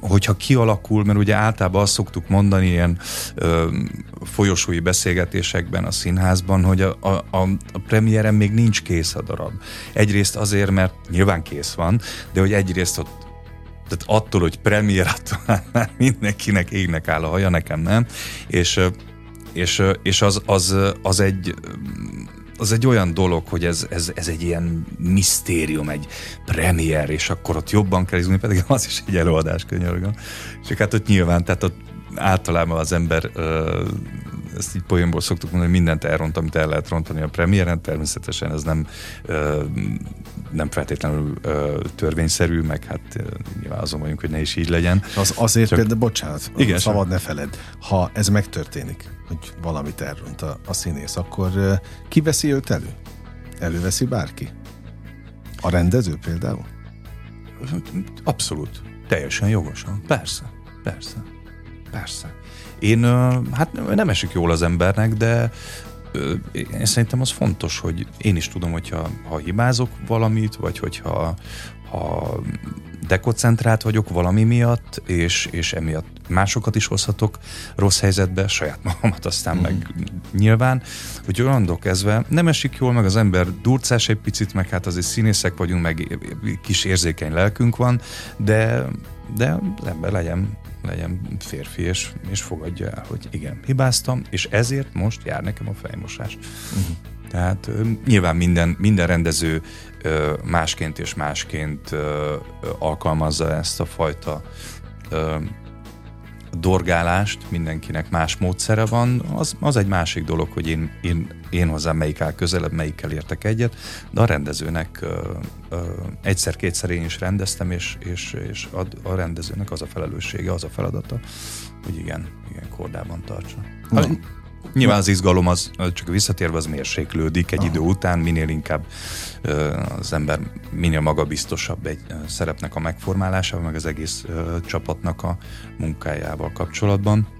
hogyha kialakul, mert ugye általában azt szoktuk mondani ilyen ö, folyosói beszélgetésekben a színházban, hogy a, a, a, premiéren még nincs kész a darab. Egyrészt azért, mert nyilván kész van, de hogy egyrészt ott tehát attól, hogy premier, attól *laughs* mindenkinek égnek áll a haja, nekem nem, és, és, és az, az, az egy az egy olyan dolog, hogy ez, ez, ez egy ilyen misztérium, egy premier, és akkor ott jobban kell izgulni, pedig az is egy előadás, könyörgöm. És hát ott nyilván, tehát ott általában az ember ezt így poénból szoktuk mondani, hogy mindent elront, amit el lehet rontani a premiéren, természetesen ez nem, nem feltétlenül törvényszerű, meg hát nyilván azon vagyunk, hogy ne is így legyen. Az azért Csak... például, bocsánat, igen, szabad ne feled, ha ez megtörténik, hogy valamit elront a, a színész, akkor ki veszi őt elő? Előveszi bárki? A rendező például? Abszolút. Teljesen jogosan. Persze. Persze. Persze. Én, hát nem esik jól az embernek, de én szerintem az fontos, hogy én is tudom, hogyha ha hibázok valamit, vagy hogyha ha dekoncentrált vagyok valami miatt, és, és emiatt másokat is hozhatok rossz helyzetbe, saját magamat aztán mm. meg nyilván, hogy onnantól kezdve nem esik jól, meg az ember durcás egy picit, meg hát azért színészek vagyunk, meg kis érzékeny lelkünk van, de, de az ember legyen legyen férfi, és, és fogadja el, hogy igen, hibáztam, és ezért most jár nekem a fejmosás. Uh-huh. Tehát nyilván minden, minden rendező másként és másként alkalmazza ezt a fajta dorgálást, mindenkinek más módszere van, az, az egy másik dolog, hogy én, én, én hozzám melyik áll közelebb, melyikkel értek egyet, de a rendezőnek egyszer-kétszer én is rendeztem, és, és, és a, a rendezőnek az a felelőssége, az a feladata, hogy igen, igen, kordában tartsa. Hát, Nyilván az izgalom az, csak visszatérve az mérséklődik egy Aha. idő után, minél inkább az ember minél magabiztosabb egy szerepnek a megformálásával, meg az egész csapatnak a munkájával kapcsolatban.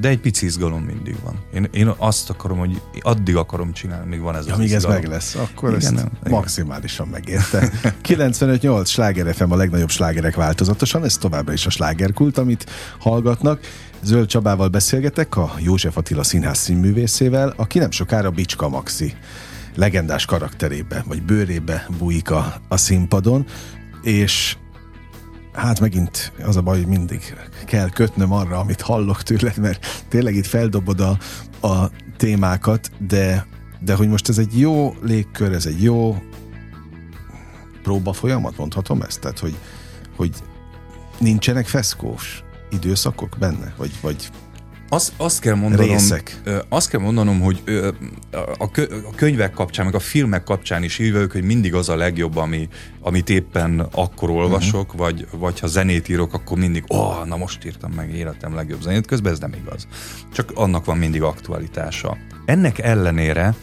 De egy pici izgalom mindig van. Én, én azt akarom, hogy addig akarom csinálni, még van ez ja, az Amíg ez meg lesz, akkor igen, ezt nem, maximálisan megérte. *laughs* 95-8 Sláger FM a legnagyobb slágerek változatosan, ez továbbra is a slágerkult, amit hallgatnak. Zöld Csabával beszélgetek, a József Attila színház színművészével, aki nem sokára Bicska Maxi legendás karakterébe, vagy bőrébe bújik a, a színpadon, és hát megint az a baj, hogy mindig kell kötnöm arra, amit hallok tőled, mert tényleg itt feldobod a, a témákat, de, de hogy most ez egy jó légkör, ez egy jó próba folyamat, mondhatom ezt? Tehát, hogy, hogy nincsenek feszkós időszakok benne? Vagy, vagy azt, azt kell mondanom, részek. azt kell mondanom, hogy a, könyvek kapcsán, meg a filmek kapcsán is így hogy mindig az a legjobb, ami, amit éppen akkor olvasok, uh-huh. vagy, vagy ha zenét írok, akkor mindig, ó, oh, na most írtam meg életem legjobb zenét, közben ez nem igaz. Csak annak van mindig aktualitása. Ennek ellenére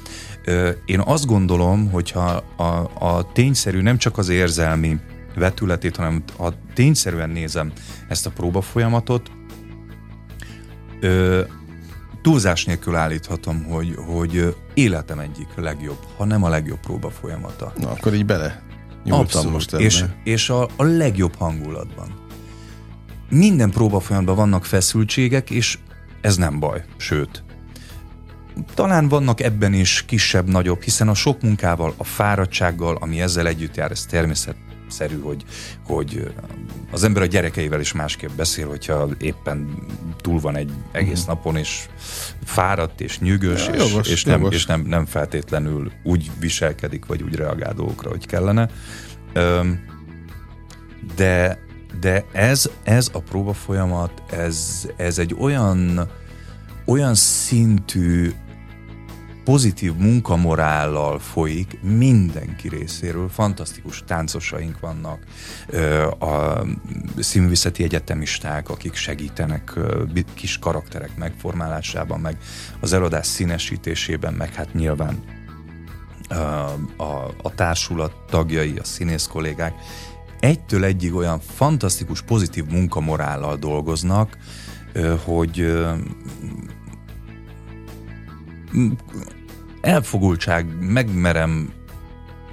én azt gondolom, hogyha a, a tényszerű nem csak az érzelmi vetületét, hanem ha tényszerűen nézem ezt a próba folyamatot, Ö, túlzás nélkül állíthatom, hogy, hogy életem egyik legjobb, ha nem a legjobb próba folyamata. Na, akkor így bele Abszolút. most ebben. És, és a, a legjobb hangulatban. Minden próba folyamatban vannak feszültségek, és ez nem baj, sőt. Talán vannak ebben is kisebb-nagyobb, hiszen a sok munkával, a fáradtsággal, ami ezzel együtt jár, ez természet, szerű, hogy, hogy az ember a gyerekeivel is másképp beszél, hogyha éppen túl van egy egész uh-huh. napon, és fáradt, és nyűgös, ja, és, jogos, és, nem, jogos. és nem, nem feltétlenül úgy viselkedik, vagy úgy reagál dolgokra, hogy kellene. De, de ez, ez a próba folyamat, ez, ez egy olyan, olyan szintű pozitív munkamorállal folyik mindenki részéről. Fantasztikus táncosaink vannak, a színművészeti egyetemisták, akik segítenek kis karakterek megformálásában, meg az eladás színesítésében, meg hát nyilván a, a társulat tagjai, a színész kollégák egytől egyig olyan fantasztikus, pozitív munkamorállal dolgoznak, hogy elfogultság, megmerem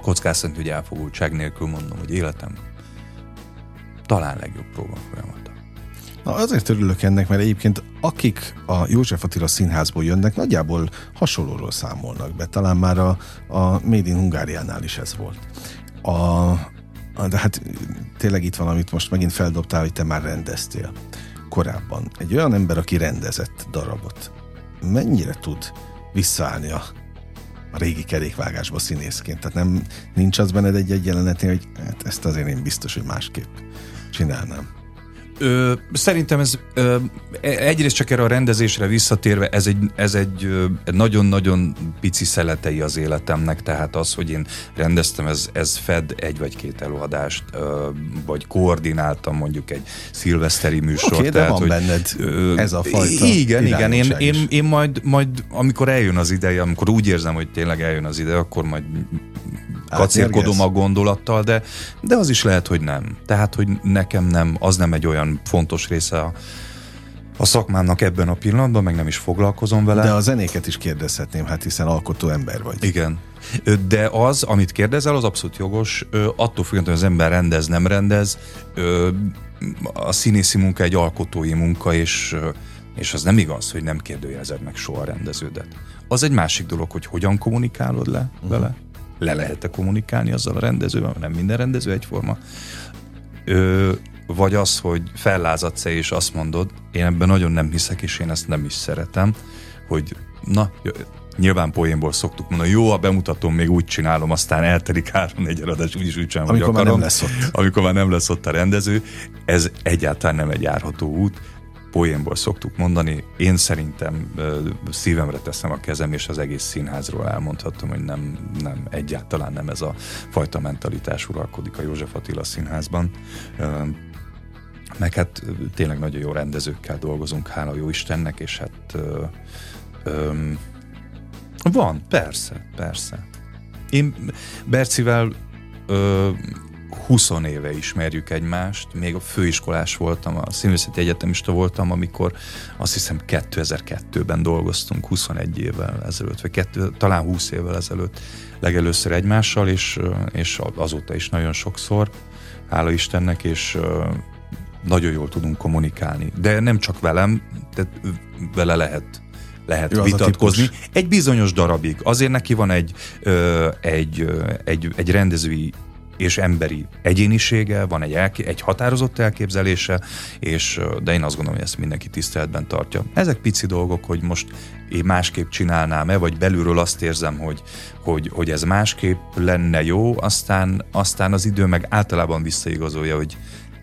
kockáztatni, hogy elfogultság nélkül mondom, hogy életem talán legjobb próba folyamata. Na azért örülök ennek, mert egyébként akik a József Attila színházból jönnek, nagyjából hasonlóról számolnak be. Talán már a, a Made in Hungáriánál is ez volt. A, de hát tényleg itt van, amit most megint feldobtál, hogy te már rendeztél korábban. Egy olyan ember, aki rendezett darabot, mennyire tud visszaállni a, a régi kerékvágásba színészként? Tehát nem, nincs az benned egy-egy jelenetnél, hogy hát ezt azért én biztos, hogy másképp csinálnám. Ö, szerintem ez ö, e, egyrészt csak erre a rendezésre visszatérve, ez egy, ez egy nagyon-nagyon pici szeletei az életemnek, tehát az, hogy én rendeztem, ez, ez fed egy vagy két előadást, ö, vagy koordináltam mondjuk egy szilveszteri műsort. Okay, de van hogy, benned ö, ez a fajta Igen, igen, én, én, én majd, majd, amikor eljön az ideje, amikor úgy érzem, hogy tényleg eljön az ideje, akkor majd kacérkodom a gondolattal, de, de az is lehet, hogy nem. Tehát, hogy nekem nem, az nem egy olyan fontos része a, a szakmámnak ebben a pillanatban, meg nem is foglalkozom vele. De a zenéket is kérdezhetném, hát hiszen alkotó ember vagy. Igen. De az, amit kérdezel, az abszolút jogos. Attól függően, hogy az ember rendez, nem rendez, a színészi munka egy alkotói munka, és, és az nem igaz, hogy nem kérdőjelezed meg soha a rendeződet. Az egy másik dolog, hogy hogyan kommunikálod le uh-huh. vele, le lehet-e kommunikálni azzal a rendezővel, nem minden rendező egyforma. Ö, vagy az, hogy fellázadsz és azt mondod, én ebben nagyon nem hiszek, és én ezt nem is szeretem, hogy na, nyilván poénból szoktuk mondani, jó, a bemutatom, még úgy csinálom, aztán eltelik három egy adás, úgyis úgy csinálom, amikor akarom, már nem lesz ott. Amikor már nem lesz ott a rendező. Ez egyáltalán nem egy járható út poénból szoktuk mondani. Én szerintem szívemre teszem a kezem, és az egész színházról elmondhatom, hogy nem, nem egyáltalán nem ez a fajta mentalitás uralkodik a József Attila színházban. Meg hát tényleg nagyon jó rendezőkkel dolgozunk, hála jó Istennek, és hát ö, ö, van, persze, persze. Én Bercivel 20 éve ismerjük egymást, még a főiskolás voltam, a színvészeti egyetemista voltam, amikor azt hiszem 2002-ben dolgoztunk, 21 évvel ezelőtt, vagy kettő, talán 20 évvel ezelőtt legelőször egymással, és, és azóta is nagyon sokszor, hála Istennek, és nagyon jól tudunk kommunikálni. De nem csak velem, de vele lehet lehet ő vitatkozni. Egy bizonyos darabig. Azért neki van egy, ö, egy, egy, egy rendezői és emberi egyénisége, van egy, elké- egy határozott elképzelése, és, de én azt gondolom, hogy ezt mindenki tiszteletben tartja. Ezek pici dolgok, hogy most én másképp csinálnám-e, vagy belülről azt érzem, hogy, hogy, hogy ez másképp lenne jó, aztán, aztán az idő meg általában visszaigazolja, hogy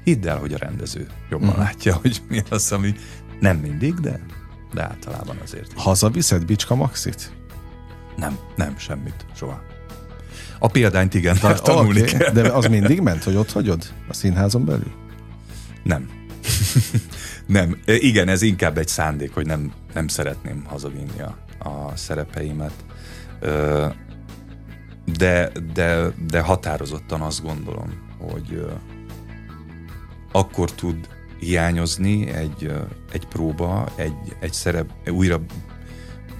hidd el, hogy a rendező jobban uh-huh. látja, hogy mi az, ami nem mindig, de, de általában azért. Hazaviszed Bicska Maxit? Nem, nem, semmit, soha. A példányt igen, Ta, tanulni okay. kell. De az mindig ment, hogy ott hagyod a színházon belül? Nem. *laughs* nem. Igen, ez inkább egy szándék, hogy nem, nem szeretném hazavinni a, a szerepeimet. De, de, de határozottan azt gondolom, hogy akkor tud hiányozni egy, egy próba, egy, egy szerep, újra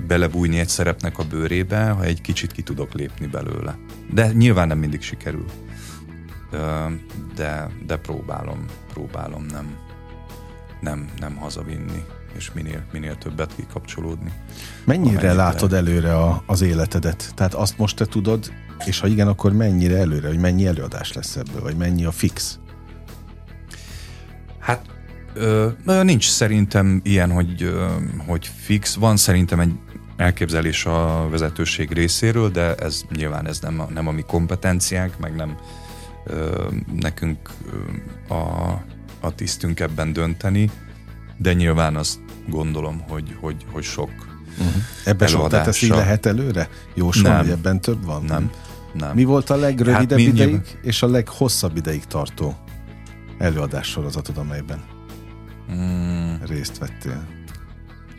belebújni egy szerepnek a bőrébe, ha egy kicsit ki tudok lépni belőle. De nyilván nem mindig sikerül. De, de próbálom, próbálom nem, nem, nem hazavinni, és minél, minél többet kikapcsolódni. Mennyire látod előre a, az életedet? Tehát azt most te tudod, és ha igen, akkor mennyire előre, hogy mennyi előadás lesz ebből, vagy mennyi a fix? Hát ö, nincs szerintem ilyen, hogy, ö, hogy fix. Van szerintem egy elképzelés a vezetőség részéről, de ez nyilván ez nem a, nem a mi kompetenciánk, meg nem ö, nekünk ö, a, a tisztünk ebben dönteni, de nyilván azt gondolom, hogy, hogy, hogy sok uh-huh. Ebben sok, tehát ezt így lehet előre? Jósolni, hogy ebben több van? Nem. nem. Mi volt a legrövidebb hát ideig nyilván... és a leghosszabb ideig tartó előadás sorozatod, amelyben mm. részt vettél?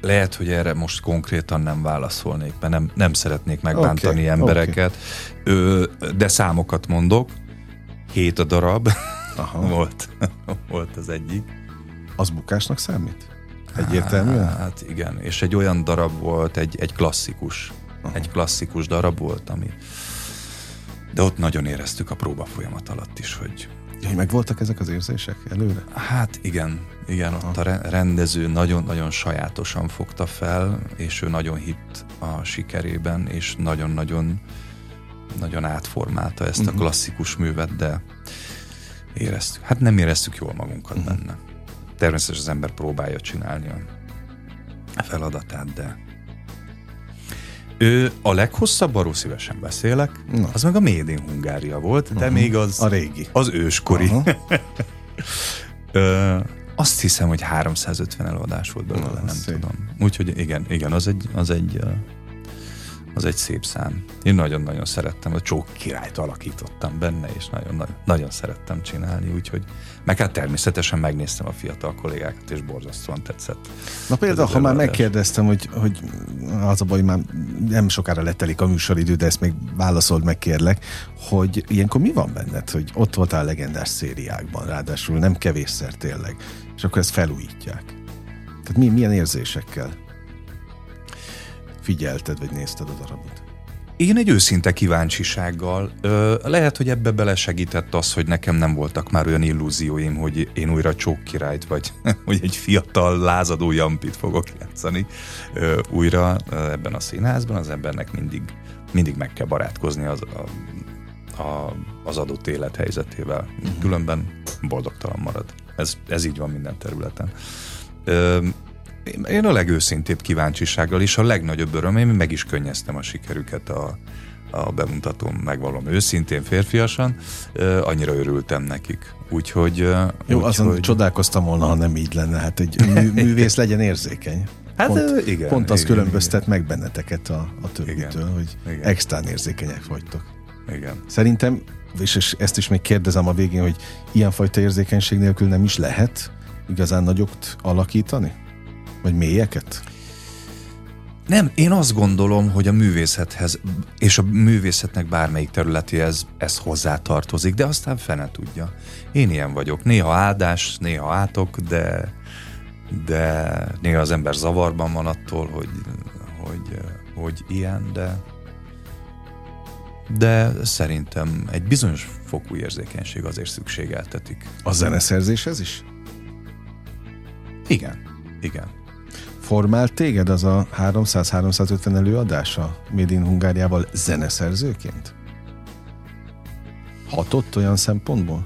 Lehet, hogy erre most konkrétan nem válaszolnék, mert nem, nem szeretnék megbántani okay, embereket, okay. Ö, de számokat mondok. Hét a darab Aha. *laughs* volt, *laughs* volt az egyik. Az bukásnak számít? Egyértelműen? Hát igen, és egy olyan darab volt, egy, egy klasszikus. Aha. Egy klasszikus darab volt, ami... De ott nagyon éreztük a próba folyamat alatt is, hogy Hogy megvoltak ezek az érzések előre? Hát igen, igen, ott a rendező nagyon-nagyon sajátosan fogta fel, és ő nagyon hitt a sikerében, és nagyon-nagyon nagyon átformálta ezt uh-huh. a mhm. klasszikus művet, de éreztük. Hát nem éreztük jól magunkat uh-huh. benne. Természetesen az ember próbálja csinálni a feladatát, de ő a leghosszabb, arról szívesen beszélek, Na. az meg a Made in Hungária volt, de uh-huh. még az... A régi. Az őskori. Uh-huh. *laughs* Ö, azt hiszem, hogy 350 előadás volt belőle, nem szép. tudom. Úgyhogy igen, igen, az egy, az egy az egy szép szám. Én nagyon-nagyon szerettem, a csók királyt alakítottam benne, és nagyon-nagyon nagyon szerettem csinálni, úgyhogy meg hát természetesen megnéztem a fiatal kollégákat, és borzasztóan tetszett. Na például, ha már megkérdeztem, hogy, hogy az a baj, már nem sokára letelik a műsoridő, de ezt még válaszold meg kérlek, hogy ilyenkor mi van benned, hogy ott voltál legendás szériákban, ráadásul nem kevésszer tényleg, és akkor ezt felújítják. Tehát mi, milyen érzésekkel? Figyelted, vagy nézted a darabot? Én egy őszinte kíváncsisággal. Ö, lehet, hogy ebbe belesegített az, hogy nekem nem voltak már olyan illúzióim, hogy én újra Csók királyt, vagy *laughs* hogy egy fiatal, lázadó Jampit fogok játszani ö, újra ebben a színházban. Az embernek mindig, mindig meg kell barátkozni az, a, a, az adott élethelyzetével. Uh-huh. Különben boldogtalan marad. Ez, ez így van minden területen. Ö, én a legőszintébb kíváncsisággal és a legnagyobb örömém, meg is könnyeztem a sikerüket a, a bemutatóm, megvalom őszintén, férfiasan, annyira örültem nekik. Úgyhogy... Jó, úgy, azon hogy... csodálkoztam volna, ha nem így lenne, hát egy mű, *laughs* művész legyen érzékeny. Hát pont, igen. Pont az igen, különböztet igen. meg benneteket a, a többitől, igen, hogy igen. extrán érzékenyek vagytok. Igen. Szerintem, és ezt is még kérdezem a végén, hogy ilyenfajta érzékenység nélkül nem is lehet igazán nagyokat alakítani? Vagy mélyeket? Nem, én azt gondolom, hogy a művészethez és a művészetnek bármelyik területéhez ez hozzátartozik, de aztán fene tudja. Én ilyen vagyok. Néha áldás, néha átok, de, de néha az ember zavarban van attól, hogy, hogy, hogy ilyen, de de szerintem egy bizonyos fokú érzékenység azért szükségeltetik. A zeneszerzéshez is? Igen, igen formált téged az a 300-350 előadása Made in Hungáriával zeneszerzőként? Hatott olyan szempontból?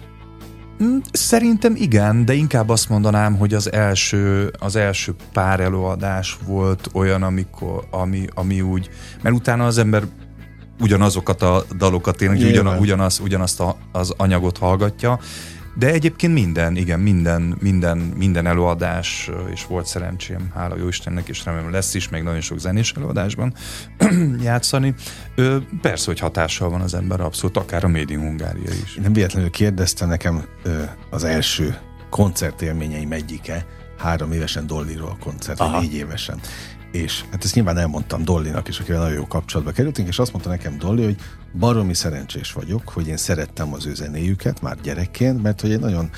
Mm, szerintem igen, de inkább azt mondanám, hogy az első, az első pár előadás volt olyan, amikor, ami, ami úgy, mert utána az ember ugyanazokat a dalokat énekel, ugyan, ugyanaz, ugyanazt a, az anyagot hallgatja, de egyébként minden, igen, minden, minden, minden előadás, és volt szerencsém, hála jó Istennek, és remélem lesz is, még nagyon sok zenés előadásban *clears throat* játszani. Persze, hogy hatással van az ember, abszolút, akár a Made in Hungária is. Én nem véletlenül kérdezte nekem az első koncertélményeim egyike, három évesen Dollyról koncert, vagy négy évesen. És hát ezt nyilván elmondtam Dollinak is, akivel nagyon jó kapcsolatba kerültünk, és azt mondta nekem Dolly, hogy baromi szerencsés vagyok, hogy én szerettem az ő zenéjüket már gyerekként, mert hogy egy nagyon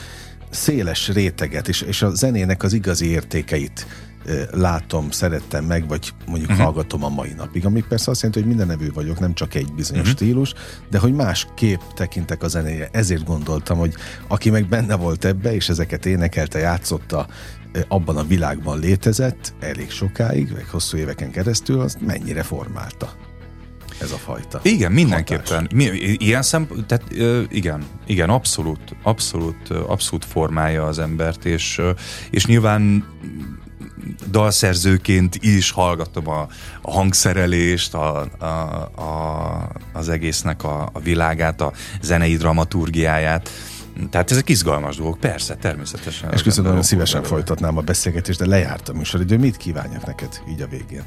széles réteget, és, és a zenének az igazi értékeit látom, szerettem meg, vagy mondjuk uh-huh. hallgatom a mai napig, ami persze azt jelenti, hogy minden nevű vagyok, nem csak egy bizonyos uh-huh. stílus, de hogy más kép tekintek a zenéje. Ezért gondoltam, hogy aki meg benne volt ebbe, és ezeket énekelte, játszotta, abban a világban létezett elég sokáig, vagy hosszú éveken keresztül, azt mennyire formálta ez a fajta. Igen, mindenképpen. Mi, ilyen szempont, tehát igen, igen, abszolút, abszolút, abszolút formálja az embert, és, és nyilván dalszerzőként is hallgatom a, a hangszerelést, a, a, a, az egésznek a, a világát, a zenei dramaturgiáját, tehát ezek izgalmas dolgok, persze, természetesen. És köszönöm, nagyon szívesen folytatnám a beszélgetést, de lejárt a műsoridő. Mit kívánjak neked így a végén?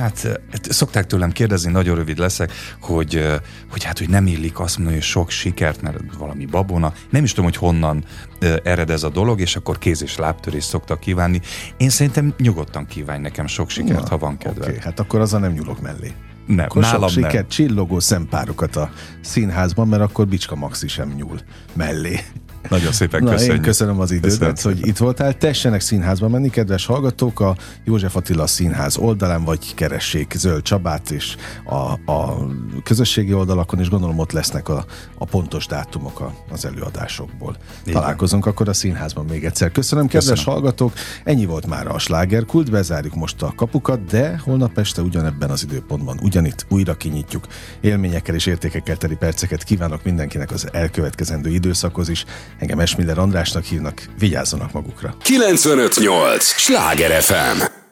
Hát, szokták tőlem kérdezni, nagyon rövid leszek, hogy, hogy hát, hogy nem illik azt mondani, hogy sok sikert, mert valami babona. Nem is tudom, hogy honnan ered ez a dolog, és akkor kéz és lábtörés szoktak kívánni. Én szerintem nyugodtan kívánj nekem sok sikert, Na, ha van kedve. Okay, hát akkor azzal nem nyúlok mellé. Nem, akkor nálam sok sikert, csillogó szempárokat a színházban, mert akkor Bicska Maxi sem nyúl mellé. Nagyon szépen Na, köszönjük. Én köszönöm az idődet, Köszönöm hogy itt voltál. Tessenek színházba menni, kedves hallgatók, a József Attila Színház oldalán, vagy keressék Zöld Csabát, és a, a közösségi oldalakon, és gondolom ott lesznek a, a pontos dátumok a, az előadásokból. Így Találkozunk akkor a színházban még egyszer. Köszönöm, kedves Köszönöm. hallgatók. Ennyi volt már a slágerkult, bezárjuk most a kapukat, de holnap este ugyanebben az időpontban, ugyanitt újra kinyitjuk. Élményekkel és értékekkel teli perceket kívánok mindenkinek az elkövetkezendő időszakhoz is. Engem Esmiller Andrásnak hívnak, vigyázzanak magukra. 958! Sláger FM!